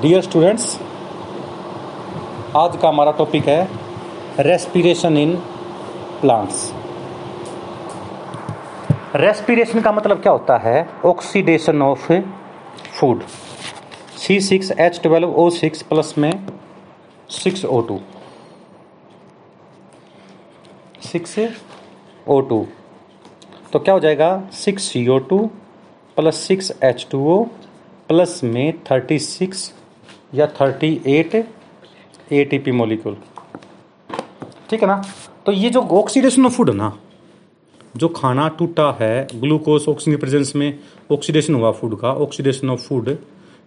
Dear students आज का हमारा टॉपिक है रेस्पिरेशन इन प्लांट्स रेस्पिरेशन का मतलब क्या होता है? Oxidation of food C six H twelve O six plus में six O two six O two तो क्या हो जाएगा? Six C O two plus six H two O plus में थर्टी सिक्स या thirty eight A T P molecule ठीक है ना? तो ये जो ऑक्सीडेशन ऑफ़ फ़ूड है ना, जो खाना टूटा है ग्लूकोज ऑक्सीजन प्रेजेंस में ऑक्सीडेशन हुआ फ़ूड का ऑक्सीडेशन ऑफ़ फ़ूड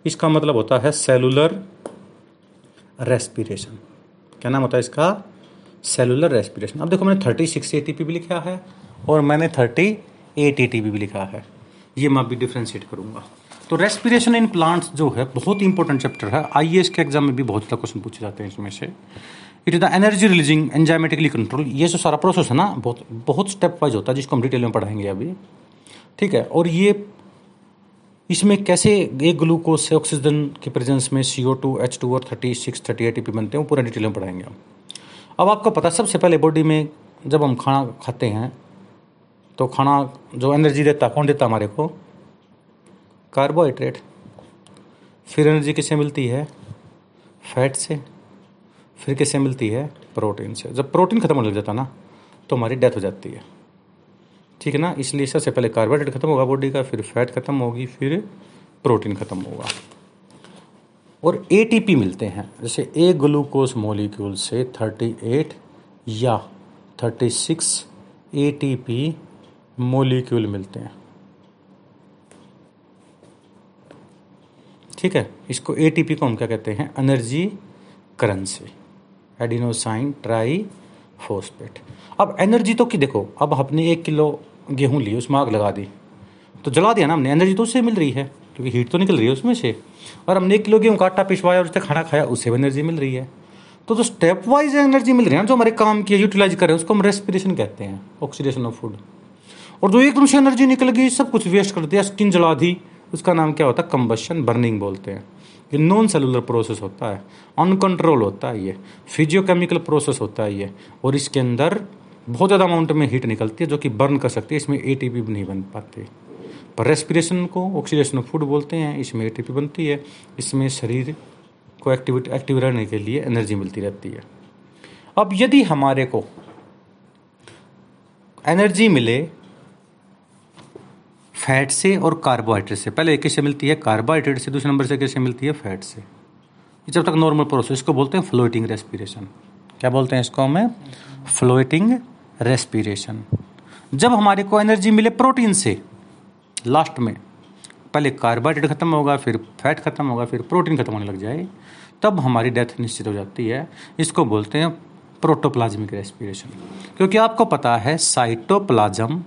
इसका मतलब होता है सेलुलर रेस्पिरेशन क्या नाम होता है इसका? सेलुलर रेस्पिरेशन अब देखो मैंने थर्टी सिक्स ए भी लिखा है और मैंने थर्टी एट ए भी लिखा है। ये मैं अभी डिफ्रेंशिएट करूँगा। तो रेस्पिरेशन इन प्लांट्स जो है, बहुत इंपॉर्टेंट चैप्टर है। आई के एग्ज़ाम में भी बहुत ज़्यादा क्वेश्चन पूछे जाते हैं इसमें से। It is the energy releasing enzymatically control ये जो सारा प्रोसेस है ना, बहुत बहुत स्टेप वाइज होता है, जिसको हम डिटेल में पढ़ाएँगे अभी। ठीक है? और ये, इसमें कैसे एक ग्लूकोज से ऑक्सीजन के प्रेजेंस में C O two H two और thirty six thirty eight P बनते हैं, वो पूरा डिटेल में पढ़ाएँगे हम। अब आपको पता, सबसे पहले बॉडी में जब हम खाना खाते हैं तो खाना जो एनर्जी देता, कौन देता हमारे को? कार्बोहाइड्रेट, फिर एनर्जी किससे मिलती है? फैट से। फिर किससे मिलती है? प्रोटीन से। जब प्रोटीन खत्म होने लग जाता ना तो हमारी डेथ हो जाती है। ठीक है ना? इसलिए सबसे पहले कार्बोहाइड्रेट खत्म होगा बॉडी का, फिर फैट खत्म होगी, फिर प्रोटीन खत्म होगा। और एटीपी मिलते हैं। जैसे एक ग्लूकोज मोलिक्यूल से 38 या 36 एटीपी मोलिक्यूल मिलते हैं। ठीक है? इसको एटीपी को हम क्या कहते हैं? Energy currency adenosine triphosphate अब एनर्जी तो कि देखो, अब हमने एक किलो गेहूँ ली उसमें आग लगा दी। तो जला दिया ना हमने एनर्जी तो उससे मिल रही है, क्योंकि हीट तो निकल रही है उसमें से। और हमने एक किलो गेहूँ का आटा पिछवाया और उससे खाना खाया, उससे भी एनर्जी मिल रही है। तो जो स्टेप वाइज एनर्जी मिल रही है ना, जो हमारे काम की यूटिलाइज कर रहे हैं, उसको हम रेस्पिरेशन कहते हैं ऑक्सीडेशन ऑफ़ फ़ूड और जो एकदम से एनर्जी निकल गई, सब कुछ वेस्ट कर दिया स्किन जला दी उसका नाम क्या होता है? कम्बशन बर्निंग बोलते हैं। ये नॉन सेलुलर प्रोसेस होता है। अनकंट्रोल होता है ये। फिजियोकेमिकल प्रोसेस होता है ये। और इसके अंदर बहुत ज़्यादा अमाउंट में हीट निकलती है जो कि बर्न कर सकती है। इसमें ए नहीं बन पाती। पर रेस्पिरेशन को ऑक्सीडेशन ऑफ़ फ़ूड बोलते हैं। इसमें एटीपी बनती है। इसमें शरीर को एक्टिविटी एक्टिव रहने के लिए एनर्जी मिलती रहती है। अब यदि हमारे को एनर्जी मिले फैट से और कार्बोहाइड्रेट से। पहले एक किससे मिलती है कार्बोहाइड्रेट से, दूसरे नंबर से किससे मिलती है फैट से। जब तक नॉर्मल प्रोसेस इसको बोलते हैं फ्लोटिंग रेस्पिरेशन क्या बोलते हैं इसको हमें? फ्लोटिंग रेस्पिरेशन जब हमारे को एनर्जी मिले प्रोटीन से लास्ट में, पहले कार्बोहाइड्रेट खत्म होगा, फिर फैट खत्म होगा, फिर प्रोटीन खत्म होने लग जाए, तब हमारी डेथ निश्चित हो जाती है। इसको बोलते हैं प्रोटोप्लाज्मिक रेस्पिरेशन क्योंकि आपको पता है साइटोप्लाज्म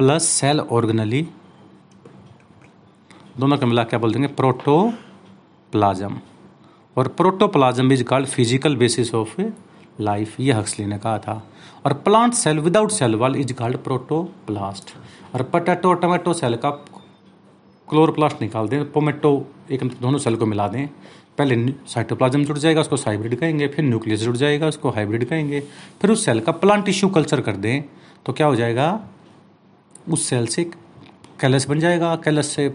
प्लस सेल ऑर्गनली दोनों को मिला क्या बोल देंगे? प्रोटोप्लाज्म और protoplasm is called physical basis of life ये हक्सली ने कहा था। और plant cell without cell wall is called protoplast और पटेटो टमाटो सेल का क्लोरोप्लास्ट निकाल दें पोमेटो एक दोनों सेल को मिला दें। पहले साइटोप्लाज्म जुड़ जाएगा, उसको हाइब्रिड कहेंगे, फिर न्यूक्लियस जुड़ जाएगा, उसको हाइब्रिड कहेंगे। फिर उस सेल का प्लांट टिश्यू कल्चर कर दें तो क्या हो जाएगा? उस सेल से कैलस बन जाएगा कैलस से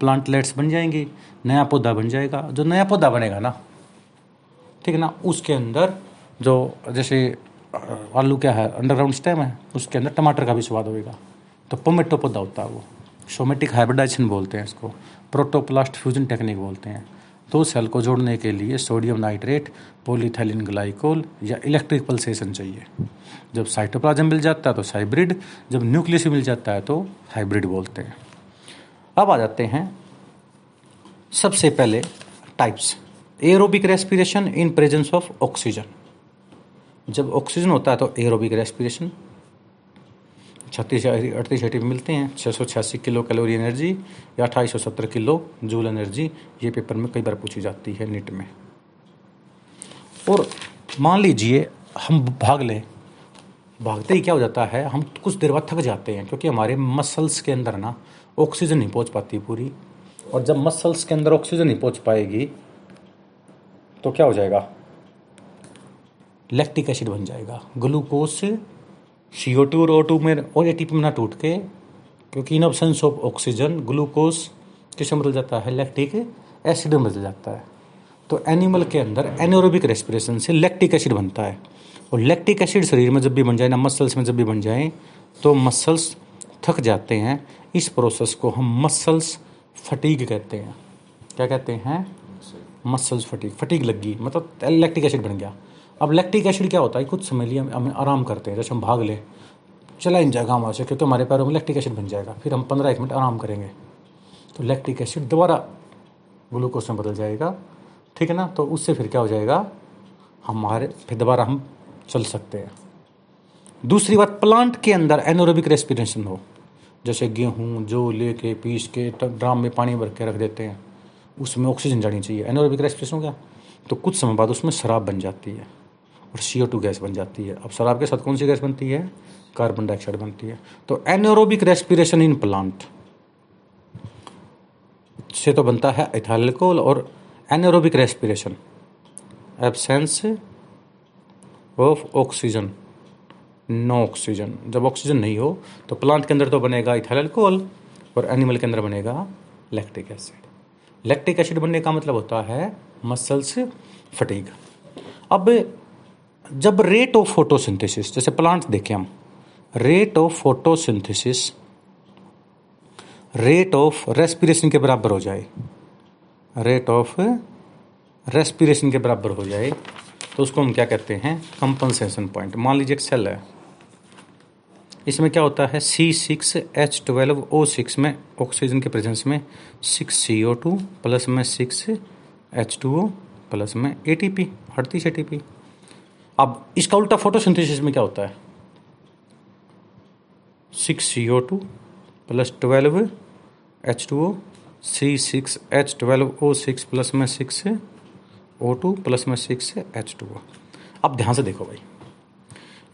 प्लांटलेट्स बन जाएँगी, नया पौधा बन जाएगा। जो नया पौधा बनेगा ना, ठीक है ना, उसके अंदर जो जैसे आलू क्या है अंडरग्राउंड स्टेम है, उसके अंदर टमाटर का भी स्वाद होगा तो पोमेटो पौधा होता है वो। सोमेटिक हाइब्रिडाइजेशन बोलते हैं इसको। प्रोटोप्लास्ट फ्यूजन टेक्निक बोलते हैं। दो सेल को जोड़ने के लिए सोडियम नाइट्रेट, पोलीथैलिन ग्लाइकोल या इलेक्ट्रिक पल्सेशन चाहिए। जब साइटोप्लाज्म मिल जाता है तो हाइब्रिड, जब न्यूक्लियस मिल जाता है तो हाइब्रिड बोलते हैं। अब आ जाते हैं सबसे पहले types aerobic respiration in presence of oxygen जब ऑक्सीजन होता है तो एरोबिक रेस्पिरेशन छत्तीस अड़तीस एटी मिलते हैं। छः सौ छियासी किलो कैलोरी एनर्जी या अठाईस सौ सत्तर किलो जूल एनर्जी, ये पेपर में कई बार पूछी जाती है नीट में। और मान लीजिए, हम भाग लें। भागते ही क्या हो जाता है, हम कुछ देर बाद थक जाते हैं, क्योंकि हमारे मसल्स के अंदर ना ऑक्सीजन नहीं पहुँच पाती पूरी। और जब मसल्स के अंदर ऑक्सीजन नहीं पहुँच पाएगी तो क्या हो जाएगा? लैक्टिक एसिड बन जाएगा। ग्लूकोज से सी ओ टू और ओ टू में और ए में ना टूट के क्योंकि in absence of oxygen glucose किसमें बदल जाता है? लैक्टिक एसिड में बदल जाता है। तो एनिमल के अंदर एनोरोबिक रेस्पिरेशन से लैक्टिक एसिड बनता है। और लैक्टिक एसिड शरीर में जब भी बन जाए ना मसल्स में जब भी बन जाए तो मसल्स थक जाते हैं। इस प्रोसेस को हम मसल्स फटीग कहते हैं। क्या कहते हैं? मसल्स फटीग फटीग लग गई। मतलब लैक्टिक एसिड बन गया। अब लैक्टिक एसिड क्या होता है? कुछ समय लिए हमें आराम करते हैं, जैसे हम भाग लें, चला इन जाएगा हमारे से, क्योंकि हमारे पैरों में लैक्टिक एसिड बन जाएगा, फिर हम पंद्रह एक मिनट आराम करेंगे। तो लैक्टिक एसिड दोबारा ग्लूकोज में बदल जाएगा, ठीक है ना? तो उससे फिर क्या हो जाएगा? हमारे फिर दोबारा हम चल सकते हैं। दूसरी बात प्लांट के अंदर एनोरोबिक रेस्पिरेशन हो। जैसे गेहूँ, जो लेके, पीस के ड्राम में पानी भर के रख देते हैं, उसमें ऑक्सीजन जानी चाहिए। एनोरोबिक रेस्पिरेशन हो गया। तो कुछ समय बाद उसमें शराब बन जाती है। और सी गैस बन जाती है। अब शराब के साथ कौन सी गैस बनती है? कार्बन डाइऑक्साइड बनती है। तो एनोरोबिक रेस्पिरेशन इन प्लांट से तो बनता है इथाइल और anaerobic respiration absence of oxygen no oxygen जब ऑक्सीजन नहीं हो तो प्लांट के अंदर तो बनेगा इथाइल और एनिमल के अंदर बनेगा लैक्टिक एसिड लैक्टिक एसिड बनने का मतलब होता है मसल्स फटीग अब जब रेट ऑफ़ फोटोसिंथेसिस जैसे प्लांट देखें हम rate of photosynthesis rate of respiration के बराबर हो जाए रेट ऑफ़ रेस्पिरेशन के बराबर हो जाए तो उसको हम क्या कहते हैं? कंपनसेशन पॉइंट मान लीजिए एक सेल है। इसमें क्या होता है? C six H twelve O six में ऑक्सीजन के प्रेजेंस में six C O two plus में six H two O plus में ए टी पी अड़तीस ए टी पी अब इसका उल्टा फोटोसिंथेसिस में क्या होता है? Six C O two plus twelve H two O C six H twelve O six plus में सिक्स ओ टू प्लस में सिक्स एच टू ओ अब ध्यान से देखो भाई।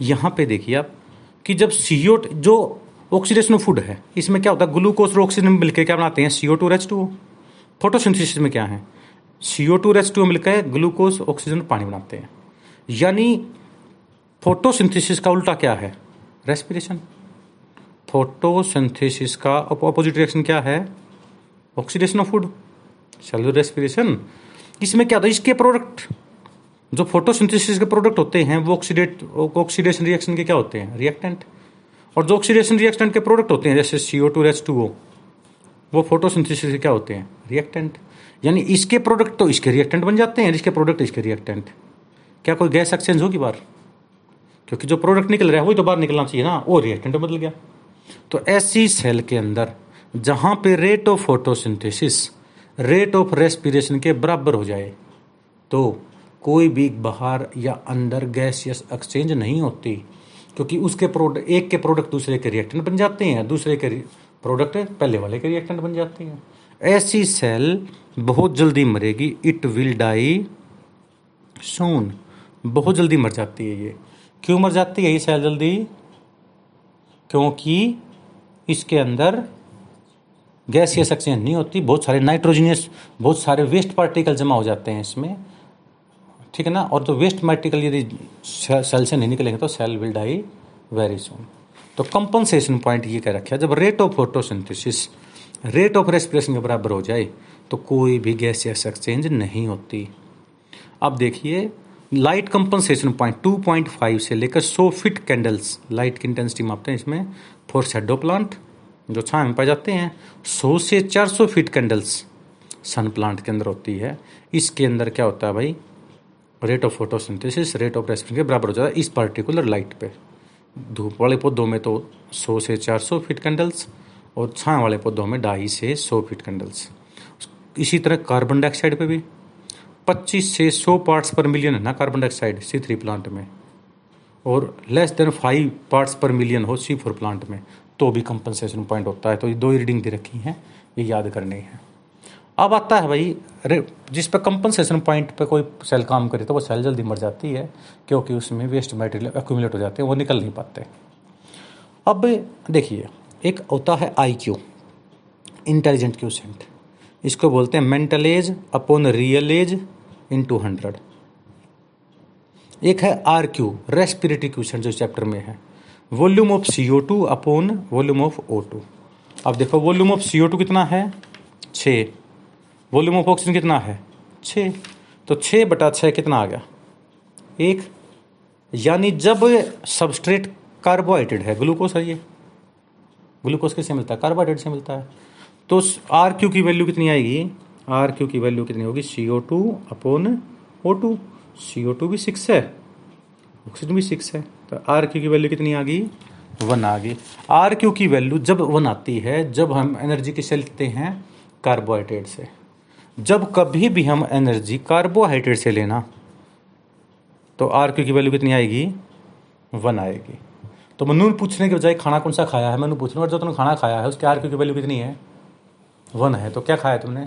यहाँ पे देखिए आप कि जब सी सीओ जो ऑक्सीडेशन फ़ूड है, इसमें क्या होता है? ग्लूकोज और ऑक्सीजन मिलकर क्या बनाते हैं? C O two H two O photosynthesis में क्या है? सीओ टू एच टू मिलकर ग्लूकोज ऑक्सीजन पानी बनाते हैं। यानी फोटोसिंथेसिस का उल्टा क्या है? रेस्पिरेशन फोटोसिंथेसिस का अपोजिट रिएक्शन क्या है? Oxidation of food cellular respiration इसमें क्या है इसके प्रोडक्ट जो फोटोसिंथेसिस के प्रोडक्ट होते हैं, वो ऑक्सीडेट ऑक्सीडेशन रिएक्शन के क्या होते हैं? रिएक्टेंट और जो ऑक्सीडेशन रिएक्टेंट के प्रोडक्ट होते हैं, जैसे C O two H two O वो फोटोसिंथेसिस के क्या होते हैं? रिएक्टेंट यानी इसके प्रोडक्ट तो इसके रिएक्टेंट बन जाते हैं इसके प्रोडक्ट इसके रिएक्टेंट क्या कोई गैस एक्सचेंज होगी बाहर? क्योंकि जो प्रोडक्ट निकल रहा है, वही तो बाहर निकलना चाहिए ना। वो रिएक्टेंट बदल गया। तो ऐसी सेल के अंदर, जहाँ पे rate of photosynthesis rate of respiration के बराबर हो जाए तो कोई भी बाहर या अंदर गैस एक्सचेंज नहीं होती। क्योंकि उसके प्रोडक्ट एक के प्रोडक्ट दूसरे के रिएक्टेंट बन जाते हैं, दूसरे के प्रोडक्ट पहले वाले के रिएक्टेंट बन जाते हैं। ऐसी सेल बहुत जल्दी मरेगी। इट विल डाई सोन बहुत जल्दी मर जाती है ये। क्यों मर जाती है ये सेल जल्दी? क्योंकि इसके अंदर गैस एक्सचेंज नहीं होती, बहुत सारे नाइट्रोजनियस बहुत सारे वेस्ट पार्टिकल जमा हो जाते हैं इसमें। ठीक है ना? और तो वेस्ट मेटिकल यदि सेल से नहीं निकलेंगे तो cell will die very soon. तो कंपनसेशन पॉइंट ये कह रखा जब rate of photosynthesis, rate of respiration के बराबर हो जाए तो कोई भी गैस या एक्सचेंज नहीं होती। अब देखिए लाइट कंपनसेशन पॉइंट 2.5 से लेकर 100 फिट कैंडल्स, लाइट की इंटेंसिटी मापते हैं इसमें फॉर शेडो प्लांट जो छाया में पाए जाते हैं 100 से 400 फीट कैंडल्स सन प्लांट के अंदर होती है। इसके अंदर क्या होता है भाई? Rate of photosynthesis rate of respiration के बराबर हो जाता है इस पर्टिकुलर लाइट पे। धूप वाले पौधों में तो 100 से 400 फीट कैंडल्स और छाया वाले पौधों में ढाई से 100 फीट कैंडल्स। इसी तरह कार्बन डाइऑक्साइड पे भी। 25 से 100 पार्ट्स पर मिलियन है ना carbon dioxide C three plant में। और less than five parts per million हो सी फोर प्लांट में तो भी कंपनसेशन पॉइंट होता है। तो ये दो ही रीडिंग दे रखी हैं, ये याद करनी है। अब आता है भाई जिस पर कंपनसेशन पॉइंट पे कोई सेल काम करे तो वो सेल जल्दी मर जाती है, क्योंकि उसमें वेस्ट मटेरियल एक्यूमुलेट हो जाते हैं, वो निकल नहीं पाते। अब देखिए, एक होता है आई क्यू इंटेलिजेंट क्यूसेंट इसको बोलते हैं mental age upon real age into hundred एक है आर क्यू रेस्पिरेटरी क्वेश्चन जो चैप्टर में है। Volume of C O two upon volume of O two अब देखो volume of C O two कितना है? छ वॉल्यूम ऑफ़ ऑक्सीजन कितना है? छ तो छ बटा छ कितना आ गया? एक। यानी जब सबस्ट्रेट कार्बोहाइड्रेट है ग्लूकोज है ये। ग्लूकोज किससे मिलता है? कार्बोहाइड्रेट से मिलता है। तो आर क्यू की वैल्यू कितनी आएगी? आर क्यू की वैल्यू कितनी होगी? C O two upon O two C O two भी सिक्स है। ऑक्सीजन भी सिक्स है। तो आर क्यू की वैल्यू कितनी आ गई? वन आ गई। आर क्यू की वैल्यू जब वन आती है, जब हम एनर्जी किससे लेते हैं कार्बोहाइड्रेट से। जब कभी भी हम एनर्जी कार्बोहाइड्रेट से लेना तो आर क्यू की वैल्यू कितनी आएगी? वन आएगी। तो मनु पूछने के बजाय खाना कौन सा खाया है? मैंने पूछना जो तुमने खाना खाया है, उसके आर क्यू की वैल्यू कितनी है? वन है। तो क्या खाया तुमने?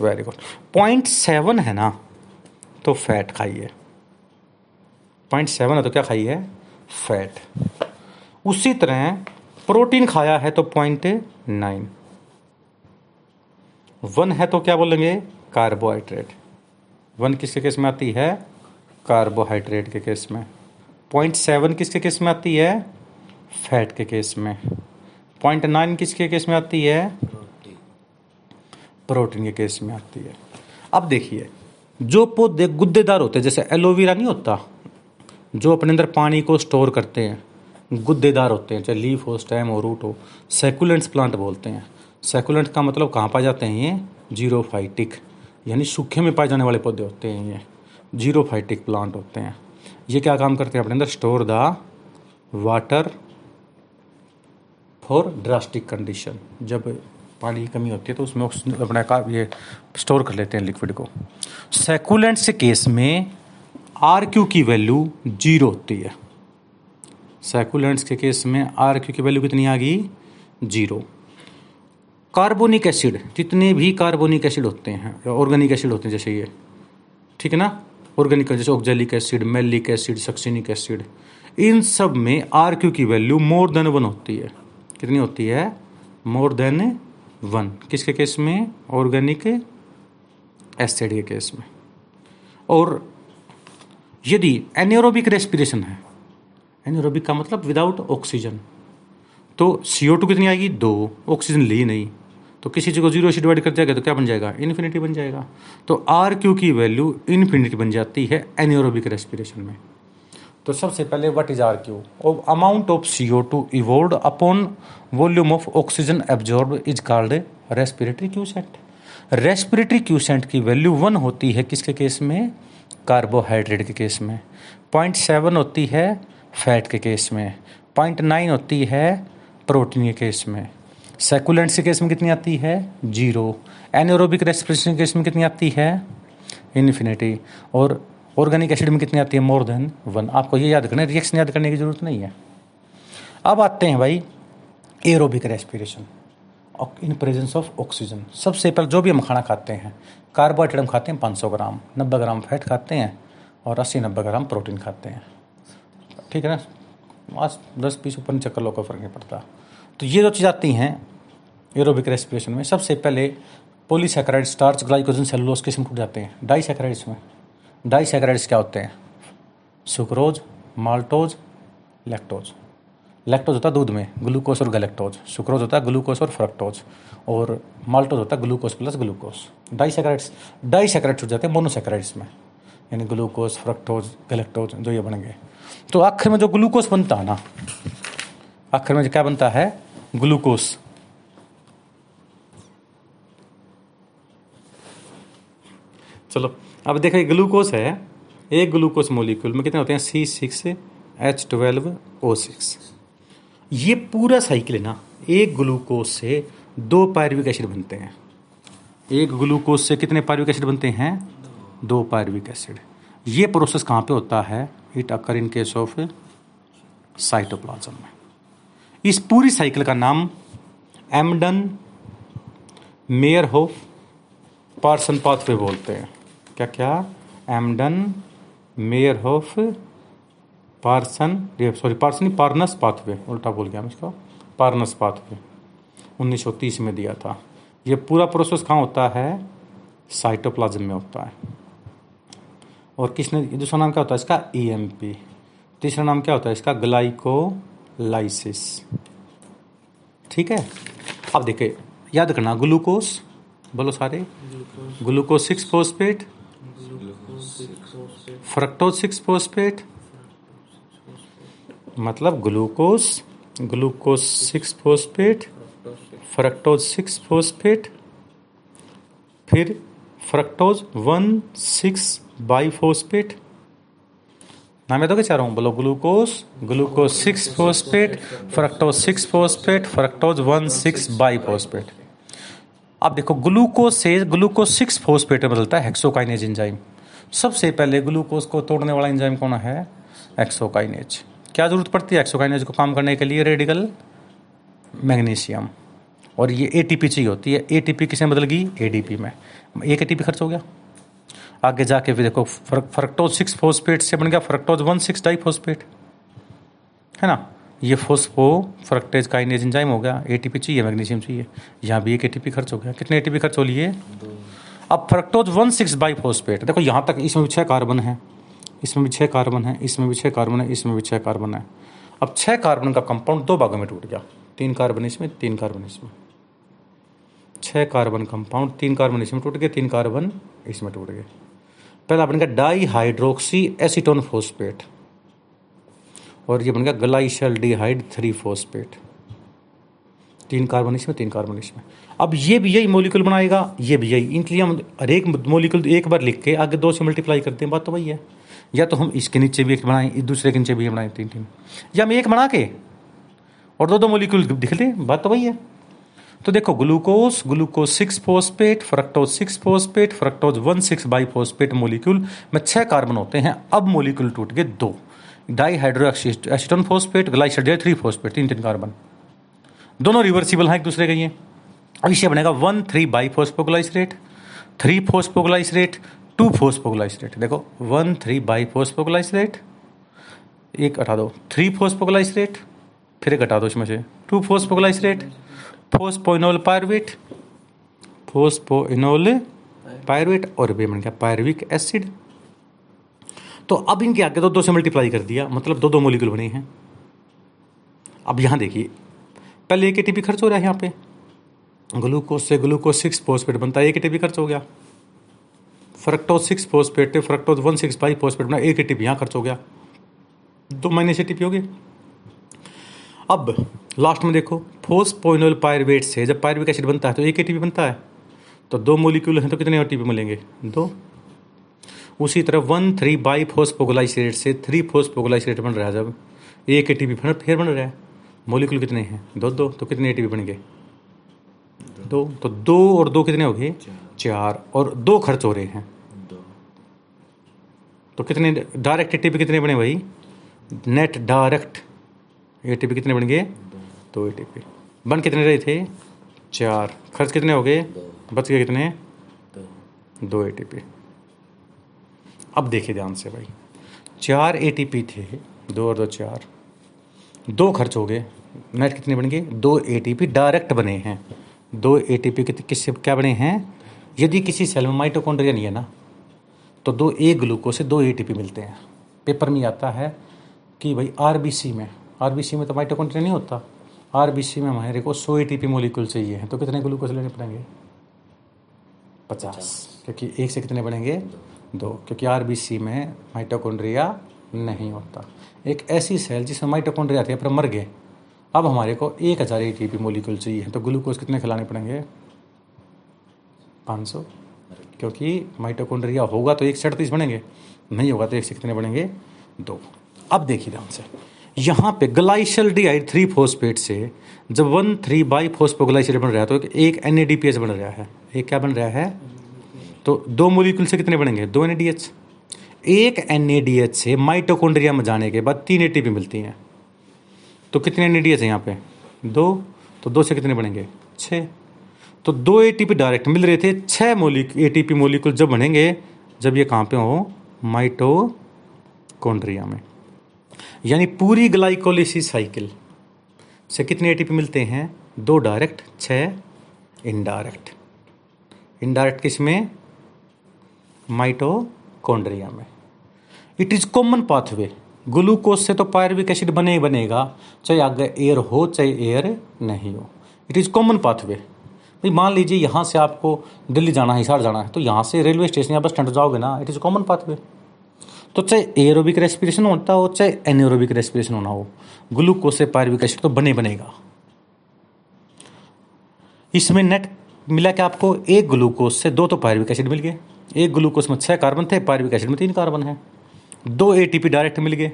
वेरी गुड पॉइंट सेवन है ना तो फैट खाइए। पॉइंट सेवन है तो क्या खाइए? फैट उसी तरह प्रोटीन खाया है तो पॉइंट नाइन वन है तो क्या बोलेंगे? कार्बोहाइड्रेट वन किसके केस में आती है? कार्बोहाइड्रेट के केस में। पॉइंट सेवन किसके केस में आती है? फैट के केस में। पॉइंट नाइन किसके केस में आती है? प्रोटीन के केस में आती है। अब देखिए, जो पौधे गुद्देदार होते हैं, जैसे एलोवेरा नहीं होता, जो अपने अंदर पानी को स्टोर करते हैं, गुद्देदार होते हैं, चाहे लीफ हो स्टेम हो रूट हो सेकुलेंट्स प्लांट बोलते हैं। सेकुलेंट का मतलब कहाँ पाए जाते हैं ये? ज़ीरो फाइटिक यानी सूखे में पाए जाने वाले पौधे होते हैं ये। ज़ीरो फाइटिक प्लांट होते हैं। ये क्या काम करते हैं? अपने अंदर store the water for drastic condition जब पानी की कमी होती है तो उसमें अपना का ये स्टोर कर लेते हैं लिक्विड को। सेकुलेंट्स केस में आर क्यू की वैल्यू ज़ीरो होती है। सेकुलेंट्स के केस में आर क्यू की वैल्यू कितनी आ गई? ज़ीरो कार्बोनिक एसिड जितने भी कार्बोनिक एसिड होते हैं ऑर्गेनिक एसिड होते हैं, जैसे ये। ठीक है ना? ऑर्गेनिक जैसे oxalic acid malic acid succinic acid इन सब में आर क्यू की वैल्यू मोर देन वन होती है। कितनी होती है? More than one. किसके केस में? ऑर्गेनिक एसिड के केस में। और यदि एनियोरोबिक रेस्पिरेशन है, एनियोरोबिक का मतलब विदाउट ऑक्सीजन तो सीओ टू कितनी आएगी? दो। ऑक्सीजन ली नहीं तो किसी चीज़ को ज़ीरो से डिवाइड कर जाएगा तो क्या बन जाएगा? इन्फिनिटी बन जाएगा। तो आर क्यू की वैल्यू इन्फिनिटी बन जाती है एनियोरोबिक रेस्पिरेशन में। तो सबसे पहले what is R Q amount of C O two evolved upon volume of oxygen absorbed is called respiratory quotient respiratory quotient की वैल्यू वन होती है किसके केस में? कार्बोहाइड्रेट के केस में. पॉइंट सेवन होती है फैट के केस में. पॉइंट नाइन होती है प्रोटीन के केस में. सेकुलेंट्स के केस में कितनी आती है? ज़ीरो एनोरोबिक रेस्पिरेशन के केस में कितनी आती है? इन्फिनिटी और ऑर्गेनिक एसिड में कितनी आती है? मोर देन वन आपको ये याद करना रिएक्शन याद करने की ज़रूरत नहीं है। अब आते हैं भाई aerobic respiration in presence of oxygen सबसे पहले जो भी हम खाना खाते हैं कार्बोहाइड्रेट हम खाते हैं 500 ग्राम 90 ग्राम फैट खाते हैं और 80 नब्बे ग्राम प्रोटीन खाते हैं। ठीक है ना? आज दस बीस ऊपर नीचे कर लो, कोई फ़र्क नहीं पड़ता। तो ये जो चीज़ आती हैं एरोबिक रेस्पिरेशन में, सबसे पहले पोलीसेक्राइड स्टार्च ग्लाइकोजन सेलुलोज किस्म टूट जाते हैं। डाईसेक्राइड्स में। डाईसेक्राइड्स क्या होते हैं? Sucrose, maltose, lactose. लैक्टोज होता है दूध में, ग्लूकोज और गलेक्टोज। सुक्रोज होता है ग्लूकोज और फ्रक्टोज। और माल्टोज होता है glucose plus glucose. Disaccharides disaccharides हो जाते हैं मोनोसेक्राइड्स में। यानी ग्लूकोज, फ्रक्टोज, गलेक्टोज, जो ये बन गए तो आखिर में जो ग्लूकोज बनता है ना, आखिर में क्या बनता है? ग्लूकोज। चलो, अब देखो ये ग्लूकोज है, एक ग्लूकोज मोलिक्यूल में कितने होते हैं? C six H twelve O six ये पूरा साइकिल है ना, एक ग्लूकोज से दो पायरविक एसिड बनते हैं। एक ग्लूकोज से कितने पायरविक एसिड बनते हैं? दो पायरविक एसिड ये प्रोसेस कहाँ पे होता है? It occur in case of cytoplasm में। इस पूरी साइकिल का नाम Embden Meyerhof Parson pathway बोलते हैं। क्या क्या? Embden Meyerhof Parson sorry Parson Parnas pathway उल्टा बोल गया मैं इसका। पार्नस पाथवे 1930 में दिया था। ये पूरा प्रोसेस कहाँ होता है? साइटोप्लाज्म में होता है। और किसने दूसरा नाम क्या होता है? इसका ईएमपी e तीसरा नाम क्या होता है? इसका ग्लाइकोलाइसिस। ठीक है? अब देखिए याद करना ग्लूकोस बोलो सारे। Glucose. Six phosphate fructose six phosphate मतलब glucose glucose six phosphate fructose six phosphate फिर fructose one six bi phosphate नाम क्या चाह रहा हूँ? बोलो glucose glucose six phosphate fructose six phosphate fructose one six bi phosphate अब देखो, ग्लूकोज से ग्लूकोज सिक्स फोस्फेट में बदलता है हेक्सोकाइनेज एंजाइम सबसे पहले ग्लूकोज को तोड़ने वाला एंजाइम कौन है? एक्सोकाइनेज क्या ज़रूरत पड़ती है एक्सोकाइनेज को काम करने के लिए रेडिकल मैग्नीशियम और ये ए टी पी चाहिए होती है। ए टी पी किसमें बदल गई? ए में। एक ए टी पी खर्च हो गया। आगे जाके फिर देखो फ्रक्टोज सिक्स फोस्पेट से बन गया। Fructose one six diphosphate है ना? ये फोस्फो फ्रक्टेज का एंजाइम हो गया ए चाहिए मैग्नीशियम चाहिए। यहाँ भी एक एटीपी खर्च हो गया। कितने ए खर्च हो लिए? अब fructose one six bisphosphate देखो यहाँ तक इसमें भी छः कार्बन है। इसमें भी छः कार्बन है इसमें भी छः कार्बन है इसमें भी छः कार्बन है। अब छः कार्बन का कंपाउंड दो भागों में टूट गया। तीन कार्बन इसमें तीन कार्बन इसमें। छः कार्बन कंपाउंड तीन कार्बन इसमें टूट गए तीन कार्बन इसमें टूट गए। पहला बन गया डाई हाइड्रोक्सी एसीटोन फोस्पेट और ये बन गया ग्लाइशल डिहाइड थ्री फोस्पेट तीन कार्बन इसमें, तीन कार्बन इसमें। अब ये भी यही मोलिकुल बनाएगा, ये भी यही। इसलिए हम हर एक मोलिकुल एक बार लिख के आगे दो से मल्टीप्लाई करते हैं, बात तो वही है। या तो हम इसके नीचे भी एक बनाएँ दूसरे के नीचे भी बनाएँ, तीन तीन। या हम एक बना के और दो दो मोलिकुल दिख ले बात तो वही है। तो देखो glucose glucose six phosphate fructose six phosphate fructose one six bisphosphate molecule में छह कार्बन होते हैं, अब मोलिक्यूल टूट गए दो। Dihydroxyacetone phosphate glyceraldehyde three phosphate तीन तीन कार्बन। दोनों रिवर्सिबल हैं, एक दूसरे के ये अब इसे बनेगा one three bisphosphoglycerate three phosphoglycerate two phosphoglycerate देखो, वन थ्री बाई फोस्पोग्लाइसरेट एक हटा दो, थ्री फोस्पोग्लाइसरेट फिर एक हटा दो इसमें से। Two phosphoglycerate phosphoenol pyruvate phosphoenol pyruvate और वे बन गया पायरविक एसिड। तो अब इनके आगे तो दो से मल्टीप्लाई कर दिया मतलब दो दो मोलिकुल बने हैं। अब यहाँ देखिए, पहले एक एटीपी खर्च हो रहा है यहाँ पे। ग्लूकोज से ग्लूकोज सिक्स फोस्फेट बनता है, एक एटीपी खर्च हो गया। Fructose six phosphate fructose one six five phosphate बना, एक एटीपी यहाँ खर्च हो गया। दो माइनस एटीपी हो गए। अब लास्ट में देखो फोस्पोइनोल पायरवेट से जब पायरविक एसिड बनता है तो एक एटीपी बनता है। तो दो मोलिक्यूल हैं तो कितने एटीपी मिलेंगे? दो। उसी तरह वन थ्री बाई फोस्पोगलाइसरेट से थ्री फोस्पोगलाइसरेट बन रहा है जब। एक एटीपी फिर बन रहा है। मोलिकुल कितने हैं? दो दो तो कितने एटीपी बन गए? दो तो दो और दो कितने हो गए? चार। और दो खर्च हो रहे हैं। तो कितने डायरेक्ट एटीपी कितने बने भाई? नेट डायरेक्ट एटीपी कितने बन गए? दो। एटीपी बन कितने रहे थे? चार। खर्च कितने हो गए? बच गए कितने? दो। एटीपी अब देखिए ध्यान से भाई। चार एटीपी थे दो और दो चार। दो खर्च हो गए नेट कितने बन गए दो एटीपी डायरेक्ट बने हैं। दो ए टी पी किससे क्या बने हैं? यदि किसी सेल में माइटोकॉन्ड्रिया नहीं है ना तो दो ए ग्लूकोज से दो एटीपी मिलते हैं। पेपर में आता है कि भाई आरबीसी में आरबीसी में तो माइटोकॉन्ड्रिया नहीं होता। आरबीसी में हमारे को सौ एटीपी मोलिकुल चाहिए हैं तो कितने ग्लूकोज लेने पड़ेंगे? पचास। क्योंकि एक से कितने बनेंगे? दो, क्योंकि आरबीसी में माइटोकॉन्ड्रिया नहीं होता। एक ऐसी सेल जिसमें माइटोकॉन्ड्रिया थे, पर मर गए। अब हमारे को एक हज़ार ए टी पी मोलिकुल चाहिए तो ग्लूकोज कितने खिलाने पड़ेंगे? पाँच सौ। क्योंकि माइटोकॉन्ड्रिया होगा तो एक सेट तीस बनेंगे, नहीं होगा तो एक से कितने बनेंगे? दो। अब देखिए ध्यान से। यहाँ पे ग्लाइशल डिहाइड थ्री फोस्पेट से जब वन थ्री बाई फोस्पोग्लाइसिड बन रहा है तो एक N A D P S बन रहा है। एक क्या बन रहा है? तो दो मोलिकुल से कितने बनेंगे? दो एन एक एन से माइटोकॉन्ड्रिया में जाने के बाद तीन ए मिलती हैं। तो कितने एनएडीएच है यहाँ पे? दो। तो दो से कितने बनेंगे? छः तो दो एटीपी डायरेक्ट मिल रहे थे। छः मोलिक ए मोलिकुल जब बनेंगे, जब ये कहाँ पे हो? माइटोकॉन्ड्रिया में। यानी पूरी ग्लाइकोलिसिस साइकिल से कितने एटीपी मिलते हैं? दो डायरेक्ट छः इनडायरेक्ट इनडायरेक्ट किसमें माइटोकॉन्ड्रिया में। It is common pathway glucose से तो पायरविक एसिड बने ही बनेगा, चाहे आगे एयर हो, चाहे एयर नहीं हो। इट इज़ कॉमन पाथवे भाई मान लीजिए यहाँ से आपको दिल्ली जाना है, हिसार जाना है तो यहाँ से रेलवे स्टेशन या बस स्टैंड जाओगे ना इट इज़ कॉमन पाथवे तो चाहे एयरोबिक रेस्पिरेशन होता हो, चाहे एनएरोबिक रेस्पिरेशन होना हो ग्लूकोज से पायरविक एसिड तो बने बनेगा। इसमें नेट मिला कि आपको? एक ग्लूकोज से दो तो पायरविक एसिड मिल गए। एक ग्लूकोज में छह कार्बन थे पायरविक एसिड में तीन कार्बन है। दो एटीपी डायरेक्ट मिल गए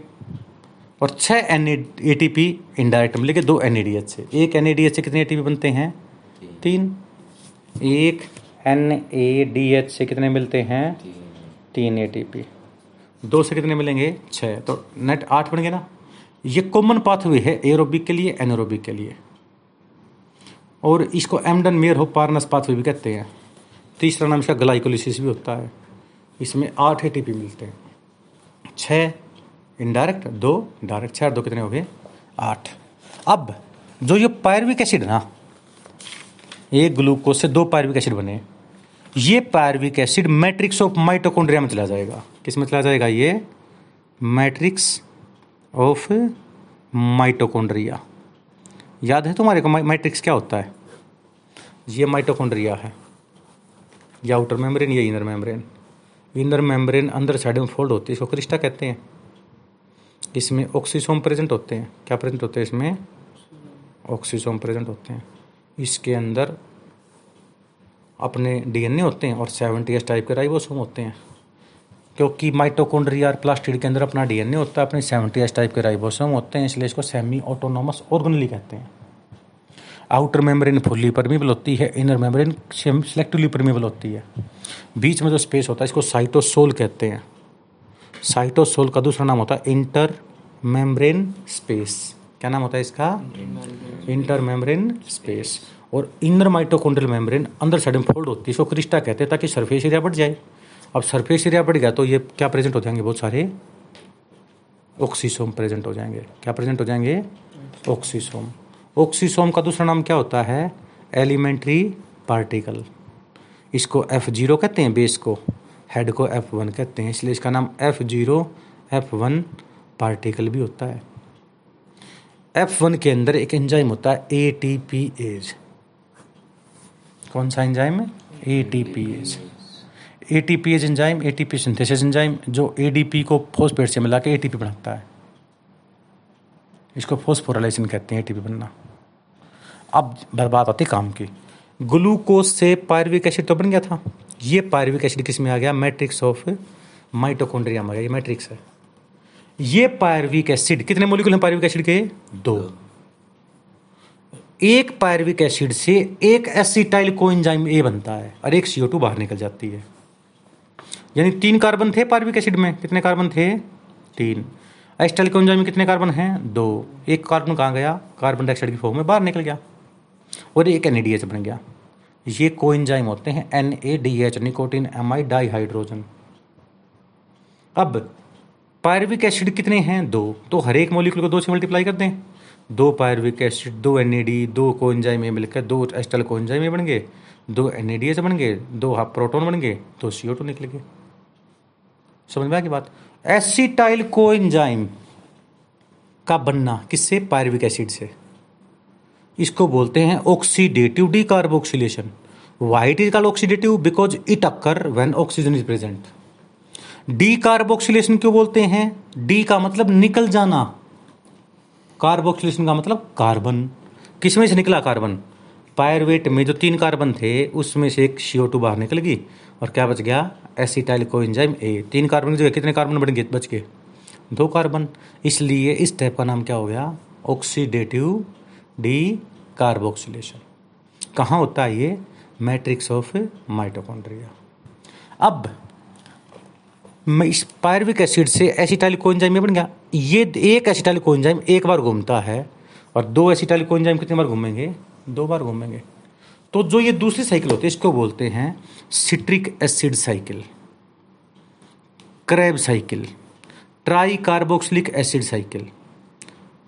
और छह N A T P indirect मिल गए दो एन ए डी एच से एक एन ए डी एच से कितने ए टी पी बनते हैं? तीन। एक एन ए डी एच से कितने मिलते हैं? तीन। ए टी पी दो से कितने मिलेंगे? छः तो नेट आठ बन गए ना। ये कॉमन पाथवे है एरोबिक के लिए एनोरोबिक के लिए। और इसको एमडन मेयर हो पारनस पाथवे भी कहते हैं। तीसरा नाम इसका ग्लाइकोलिसिस भी होता है। इसमें आठ ए मिलते हैं। छः इनडायरेक्ट दो डायरेक्ट छः दो कितने हो गए? आठ। अब, जो ये पायरविक एसिड ना एक ग्लूकोज से दो पायरविक एसिड बने। ये pyruvic acid matrix of mitochondria में चला जाएगा। किसमें चला जाएगा? ये मैट्रिक्स ऑफ़ माइटोकॉन्ड्रिया। याद है तुम्हारे को मैट्रिक्स क्या होता है? ये माइटोकॉन्ड्रिया है। या आउटर मेम्ब्रेन या इनर मेम्ब्रेन इनर मेम्ब्रेन अंदर साइड में फोल्ड होती है, इसको क्रिस्टा कहते हैं। इसमें ऑक्सीसोम प्रेजेंट होते हैं। क्या प्रेजेंट होते हैं इसमें? ऑक्सीसोम प्रेजेंट होते हैं। इसके अंदर अपने डीएनए होते हैं और सेवेंटी एस टाइप के राइबोसोम होते हैं। क्योंकि माइटोकॉन्ड्रिया और प्लास्टिड के अंदर अपना डीएनए होता है, अपने सेवेंटी एस टाइप के राइबोसोम होते हैं, इसलिए इसको सेमी ऑटोनोमस ऑर्गनली कहते हैं। आउटर मेम्ब्रेन फुल्ली परमीबल होती है इनर मेम्ब्रेन सिलेक्टिवली परमीबल होती है। बीच में जो स्पेस होता है, इसको साइटोसोल कहते हैं। साइटोसोल का दूसरा नाम होता है इंटर मेम्ब्रेन स्पेस क्या नाम होता है इसका? इंटर मेम्ब्रेन स्पेस और इनर माइटोकॉन्ड्रियल मेम्ब्रेन अंदर साइड में फोल्ड होती है, इसको क्रिस्टा कहते हैं, ताकि सरफेस एरिया बढ़ जाए। अब सरफेस एरिया बढ़ गया तो ये क्या प्रेजेंट हो जाएँगे? बहुत सारे ऑक्सीसोम प्रेजेंट हो जाएँगे। क्या प्रेजेंट हो जाएँगे? ऑक्सीसोम ऑक्सीसोम का दूसरा नाम क्या होता है? एलिमेंट्री पार्टिकल इसको एफ़ ज़ीरो कहते हैं बेस को. हेड को एफ़ वन कहते हैं, इसलिए इसका नाम F zero F one particle भी होता है. एफ़ वन के अंदर एक एंजाइम होता है ए टी पी एज कौन सा एंजाइम है? A T P ase A T P ase enzyme A T P synthesis enzyme जो ए डी पी को फोस्पेट से मिला के ए टी पी बनाता है. इसको फोस्फोरलाइसिन कहते हैं ए टी पी बनना. अब बात आती काम की। ग्लूकोज से पायरविक एसिड तो बन गया था। ये पायरविक एसिड किसमें आ गया? मैट्रिक्स ऑफ़ माइटोकॉन्ड्रिया में आ गया। ये मैट्रिक्स है। ये पायरविक एसिड, कितने मोलिकुल हैं पायरविक एसिड के? दो। एक पायरविक एसिड से एक एसिटाइल कोएंजाइम ए बनता है और एक सीओ बाहर निकल जाती है। यानी तीन कार्बन थे पायरविक एसिड में। कितने कार्बन थे? तीन। एस्टाइल कोएंजाइम में कितने कार्बन हैं? दो। एक कार्बन कहाँ गया? कार्बन डाइऑक्साइड की फॉर्म में बाहर निकल गया। और एक एन बन गया। ये कोइंजाइम होते हैं N A D H nicotinamide di hydrogen अब पायरविक एसिड कितने हैं? दो। तो हर एक मोलिकुल को दो से मल्टीप्लाई कर दें। दो पायरविक एसिड दो एन ए डी दो मिलकर दो एस्टल कोइंजाइम बन गए। दो एन ए डी एच बन गए, दो हाफ़ प्रोटोन बन गए दो सी ओ टू निकल गए। समझ में आ गई बात? एसिटाइल कोइंजाइम का बनना किससे? पायरविक एसिड से। इसको बोलते हैं oxidative decarboxylation why it is called oxidative because it occur when oxygen is present decarboxylation क्यों बोलते हैं? डी का मतलब निकल जाना। कार्बोक्सिलेशन का मतलब कार्बन किसमें से निकला कार्बन पायरवेट में जो तीन कार्बन थे, उसमें से एक सीओ टू बाहर निकल गई। और क्या बच गया? एसिटाइल को एंजाइम ए तीन कार्बन जगह कितने कार्बन बन गए? बच गए। दो कार्बन इसलिए इस टाइप का नाम क्या हो गया? ऑक्सीडेटिव डी कार्बोक्सिलेशन कहाँ होता है ये? मैट्रिक्स ऑफ़ माइटोकॉन्ड्रिया अब इस पायरविक एसिड से एसिटाइल कोएंजाइम बन गया। ये एक एसिटाइल कोएंजाइम एक बार घूमता है, और दो एसिटाइल कोएंजाइम कितनी बार घूमेंगे? दो बार घूमेंगे। तो जो ये दूसरी साइकिल होती है, इसको बोलते हैं citric acid cycle Krebs cycle tricarboxylic acid cycle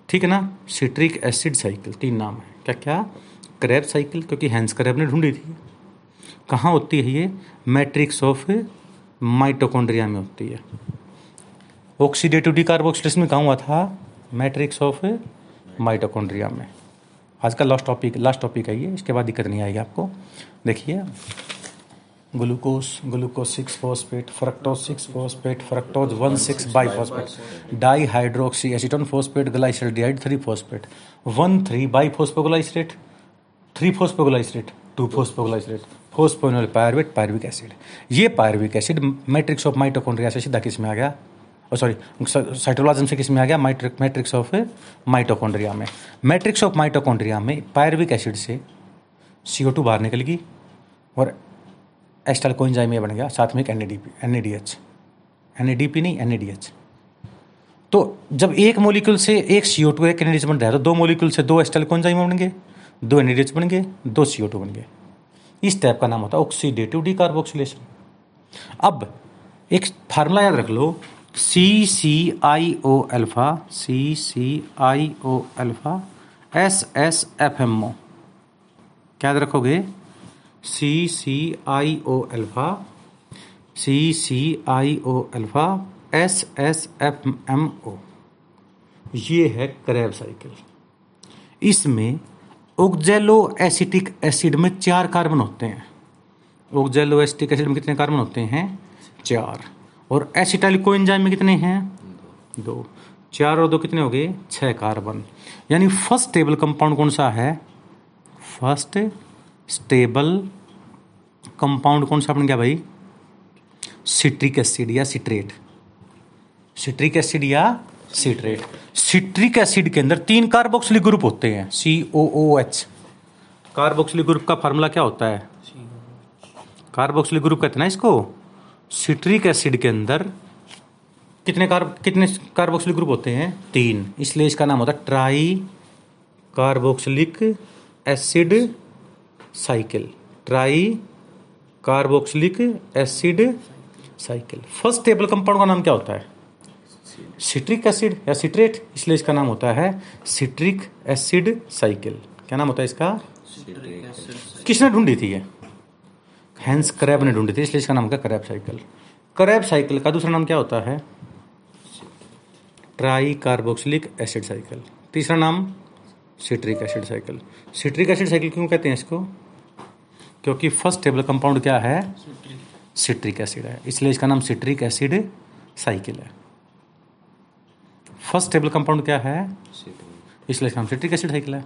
ठीक है ना? सिट्रिक एसिड साइकिल तीन नाम है। क्या क्या? क्रैब साइकिल क्योंकि हैंस क्रैब ने ढूंढी थी। कहाँ होती है ये? मैट्रिक्स ऑफ़ माइटोकॉन्ड्रिया में होती है। ऑक्सीडेटिव डिकार्बोक्सिलेशन में कहाँ हुआ था? मैट्रिक्स ऑफ़ माइटोकॉन्ड्रिया में। आज का लास्ट टॉपिक लास्ट टॉपिक है ये। इसके बाद दिक्कत नहीं आएगी आपको। देखिए glucose glucose six phosphate fructose six phosphate, fructose one six bisphosphate dihydroxyacetone phosphate, glyceraldehyde three phosphate, one three bisphosphoglycerate three phosphoglycerate, two phosphoglycerate, phosphoenol pyruvate, pyruvic acid. ये pyruvic acid matrix of mitochondria से सीधा किसमें आ गया? Sorry cytoplasm से किसमें आ गया? मैट्रिक्स ऑफ़ माइटोकॉन्ड्रिया में। मैट्रिक्स ऑफ़ माइटोकॉन्ड्रिया में पायरविक एसिड से सी बाहर निकलेगी और एस्टल कोइंजाइम ये बन गया, साथ में एक N N A D H N A D P नहीं एन डी एच तो जब एक मोलिक्यूल से एक सी ओ टू एक एन बन रहा है तो दो मोलिक्यूल से दो एस्टल कोइंजाइम बन गए, दो एन डी एच बन गए, दो सी ओ टू बन गए। इस टाइप का नाम होता है ऑक्सीडेटिव डिकार्बोक्सिलेशन अब एक फार्मूला याद रख लो C C I O alpha C C I O alpha S S F M O क्या याद रखोगे? C C I O alpha C C I O alpha S S F M O ये है Krebs cycle इसमें ओक्जेलो acetic acid में चार carbon होते हैं। ओक्जेलो एसिटिक एसिड में कितने कार्बन होते हैं? चार। और एसिटाइल कोएंजाइम में कितने हैं? दो। चार और दो कितने हो गए? छह कार्बन यानी फ़र्स्ट टेबल कंपाउंड कौन सा है? फ़र्स्ट स्टेबल कंपाउंड कौन सा बन गया भाई? सिट्रिक एसिड या सिट्रेट। सिट्रिक एसिड या सिट्रेट। सिट्रिक एसिड के अंदर तीन कार्बोक्सिलिक ग्रुप होते हैं C O O H carboxylic group का फार्मूला क्या होता है? कार्बोक्सिलिक ग्रुप कहते हैं ना इसको? सिट्रिक एसिड के अंदर कितने कार्ब कितने कार्बोक्सिलिक ग्रुप होते हैं? तीन। इसलिए इसका नाम होता है tricarboxylic acid cycle. Tricarboxylic acid cycle. First stable compound का नाम क्या होता है? सिट्रिक एसिड या सिट्रेट इसलिए इसका नाम होता है सिट्रिक एसिड साइकिल। क्या नाम होता है इसका? किसने ढूंढी थी ये? हैंस क्रैब ने ढूंढी थी इसलिए इसका नाम क्या क्रैब साइकिल। क्रैब साइकिल का दूसरा नाम क्या होता है? Tricarboxylic acid cycle. तीसरा नाम citric acid cycle. Citric acid cycle क्यों कहते हैं इसको? क्योंकि फ़र्स्ट टेबल कंपाउंड क्या है? सिट्रिक एसिड है। इसलिए इसका नाम सिट्रिक एसिड साइकिल है। फ़र्स्ट टेबल कंपाउंड क्या है? इसलिए इसका नाम सिट्रिक एसिड साइकिल है।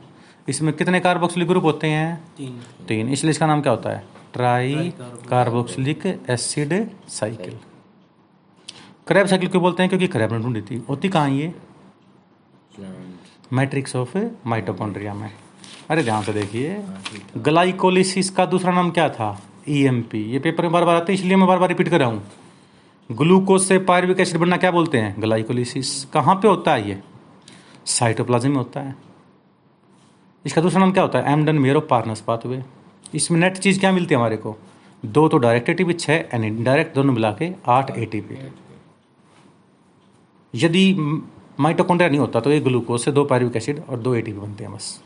इसमें कितने कार्बोक्सिलिक ग्रुप होते हैं? तीन। तीन। इसलिए इसका नाम क्या होता है? Tricarboxylic acid cycle Krebs cycle क्यों बोलते हैं? क्योंकि क्रैब ने ढूंढी थी। होती कहाँ ये? मैट्रिक्स ऑफ़ माइटोकॉन्ड्रिया में। अरे ध्यान से देखिए। ग्लाइकोलिसिस का दूसरा नाम क्या था? ईएमपी ये पेपर में बार बार आते हैं, इसलिए मैं बार बार रिपीट कर रहा हूँ। ग्लूकोज से पायरविक एसिड बनना क्या बोलते हैं? ग्लाइकोलिसिस कहाँ पे होता है ये? साइटोप्लाज्म में होता है। इसका दूसरा नाम क्या होता है? एमडन मेरो पार्नस पाथवे इसमें नेट चीज़ क्या मिलती है हमारे को? दो तो डायरेक्ट एटीपी छः एंड इनडायरेक्ट दोनों मिला के आठ एटीपी यदि माइटोकॉन्ड्रिया नहीं होता तो एक ग्लूकोज से दो पायरविक एसिड और दो एटीपी बनते हैं बस।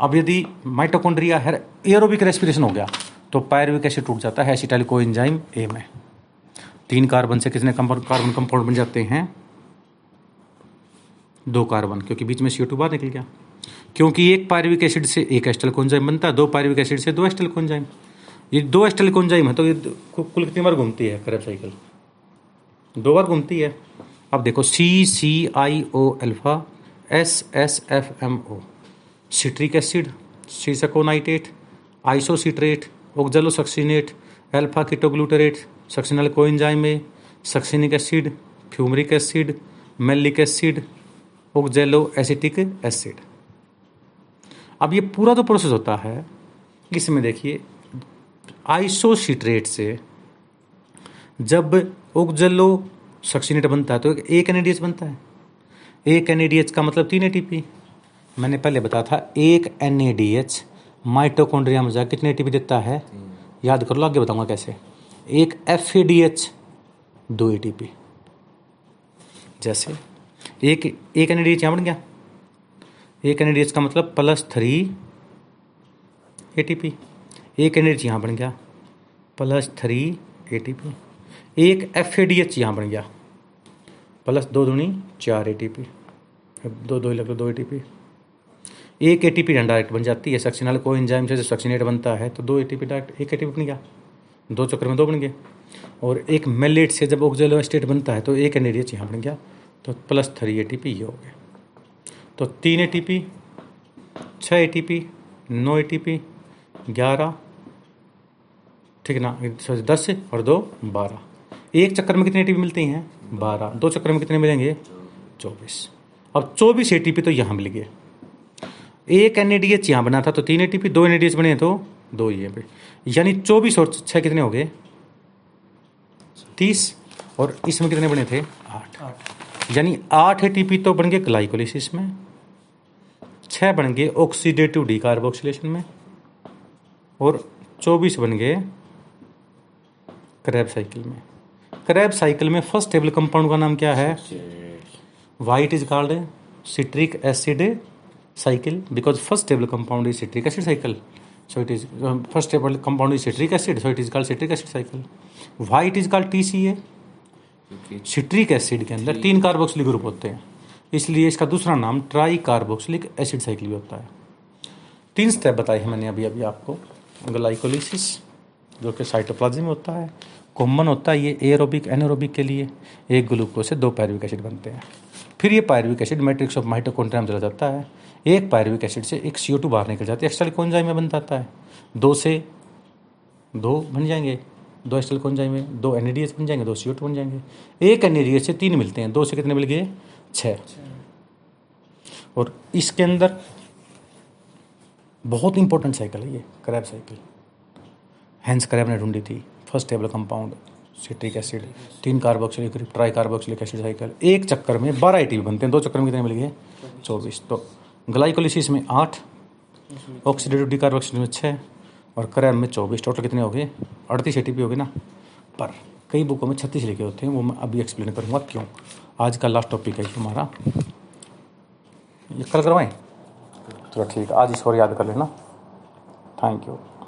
अब यदि माइटोकॉन्ड्रिया है एरोबिक रेस्पिरेशन हो गया तो पायरविक एसिड टूट जाता है? एसिटाइल को एंजाइम ए में। तीन कार्बन से कितने कार्बन कंपाउंड बन जाते हैं? दो कार्बन क्योंकि बीच में सी बाहर निकल गया। क्योंकि एक पायरविक एसिड से एक एस्टल कोंजाइम बनता है, दो पायरविक एसिड से दो एस्टल कोंजाइम ये दो एस्टल कोंजाइम है तो ये कुल कितनी बार घूमती है करेब साइकिल दो बार घूमती है। अब देखो C C I O alpha S S F M O citric acid cisaconitate isocitrate oxalosuccinate alpha ketoglutarate succinyl coenzyme succinic acid fumaric acid malic acid oxaloacetic acid अब ये पूरा जो प्रोसेस होता है, इसमें देखिए आइसोसिट्रेट से जब ओक्जेलो सक्सिनेट बनता है तो एक एन बनता है। एक एन का मतलब तीन ए मैंने पहले बताया था, एक N A D H mitochondria में जाकर कितने टी देता है? याद कर लो आगे बताऊँगा कैसे। एक एफ़ ए डी एच दो ए टी पी जैसे, एक एक एन डी एच यहाँ बन गया। एक एन डी एच का मतलब plus three A T P एक एन एच यहाँ बन गया plus three A T P एक एफ़ ए डी एच यहाँ बन गया प्लस दो दूनी चार ए टी पी दो दो लग दो ए टी पी एक ए टी पी डायरेक्ट बन जाती है सक्शनल को इंजाइम से सक्शनेट बनता है तो दो ए टी पी डायरेक्ट, एक ए टी पी बन गया। दो चक्कर में दो बन गए। और एक मेलेट से जब ऑक्जेलो स्टेट बनता है तो एक एन एच यहाँ बन गया तो plus three A T P ये हो गया। तो तीन ए टी पी छः ए टी पी नौ ए टी पी ग्यारह, ठीक ना दस और दो, बारह। एक चक्कर में कितने ए टी पी मिलती हैं? बारह। दो चक्कर में कितने मिलेंगे? चौबीस। अब चौबीस ए टी पी तो यहाँ मिल गए। एक एन यहाँ बना था तो तीन ए दो एन बने तो दो ये पे यानी चौबीस और छः कितने हो गए? तीस। और इसमें कितने बने थे? आठ। यानी आठ ए तो बन गए ग्लाइकोलिसिस में। छः बन गए ऑक्सीडेटिव डी कार्बोक्सिलेशन में। और चौबीस बन गए क्रैब साइकिल में। क्रैब साइकिल में फ़र्स्ट टेबल कंपाउंड का नाम क्या है? Why it is called citric acid cycle because first stable compound is citric acid cycle. So it is um, first stable compound is citric acid so it is called citric acid cycle. Why it is called tca citric acid के अंदर तीन carboxylic group होते हैं। इसलिए इसका दूसरा नाम try carboxylic acid cycle भी होता है। तीन स्टेप बताए हैं मैंने अभी अभी आपको। ग्लाइकोलिसिस जो कि साइटोप्लाज्म में होता है। कॉमन होता है ये एरोबिक एनोरोबिक के लिए। एक ग्लूकोज से दो पायरुविक एसिड बनते हैं। फिर ये pyruvic acid matrix of mitochondria में चला जाता है। एक पायरविक एसिड से एक सी बाहर निकल जाती है एक्स्ट्रा कौन में बन जाता है। दो से दो बन जाएँगे, दो एक्स्ट्रा कौन में, दो एन बन जाएँगे, दो सी बन जाएँगे। एक एन से तीन मिलते हैं, दो से कितने मिल गए? छः और इसके अंदर बहुत इंपॉर्टेंट साइकिल है ये क्रैब साइकिल हैंस क्रैब ने ढूंढी थी first stable compound citric acid तीन carboxylic tricarboxylic acid cycle एक चक्कर में बारह आई बनते हैं, दो चक्कर में कितने मिल गए? चौबीस। तो ग्लाइकोलिसिस में आठ, ऑक्सीडेटिव डिकार्बोक्सिलेशन में छः और करैम में चौबीस। टोटल कितने हो गए अड़तीस ए हो गए ना? पर कई बुकों में छत्तीस लिखे होते हैं, वो मैं अभी एक्सप्लेन करूँगा क्यों। आज का लास्ट टॉपिक है हमारा। ये कल करवाएँ? चलो ठीक, आज इस और याद कर लेना। Thank you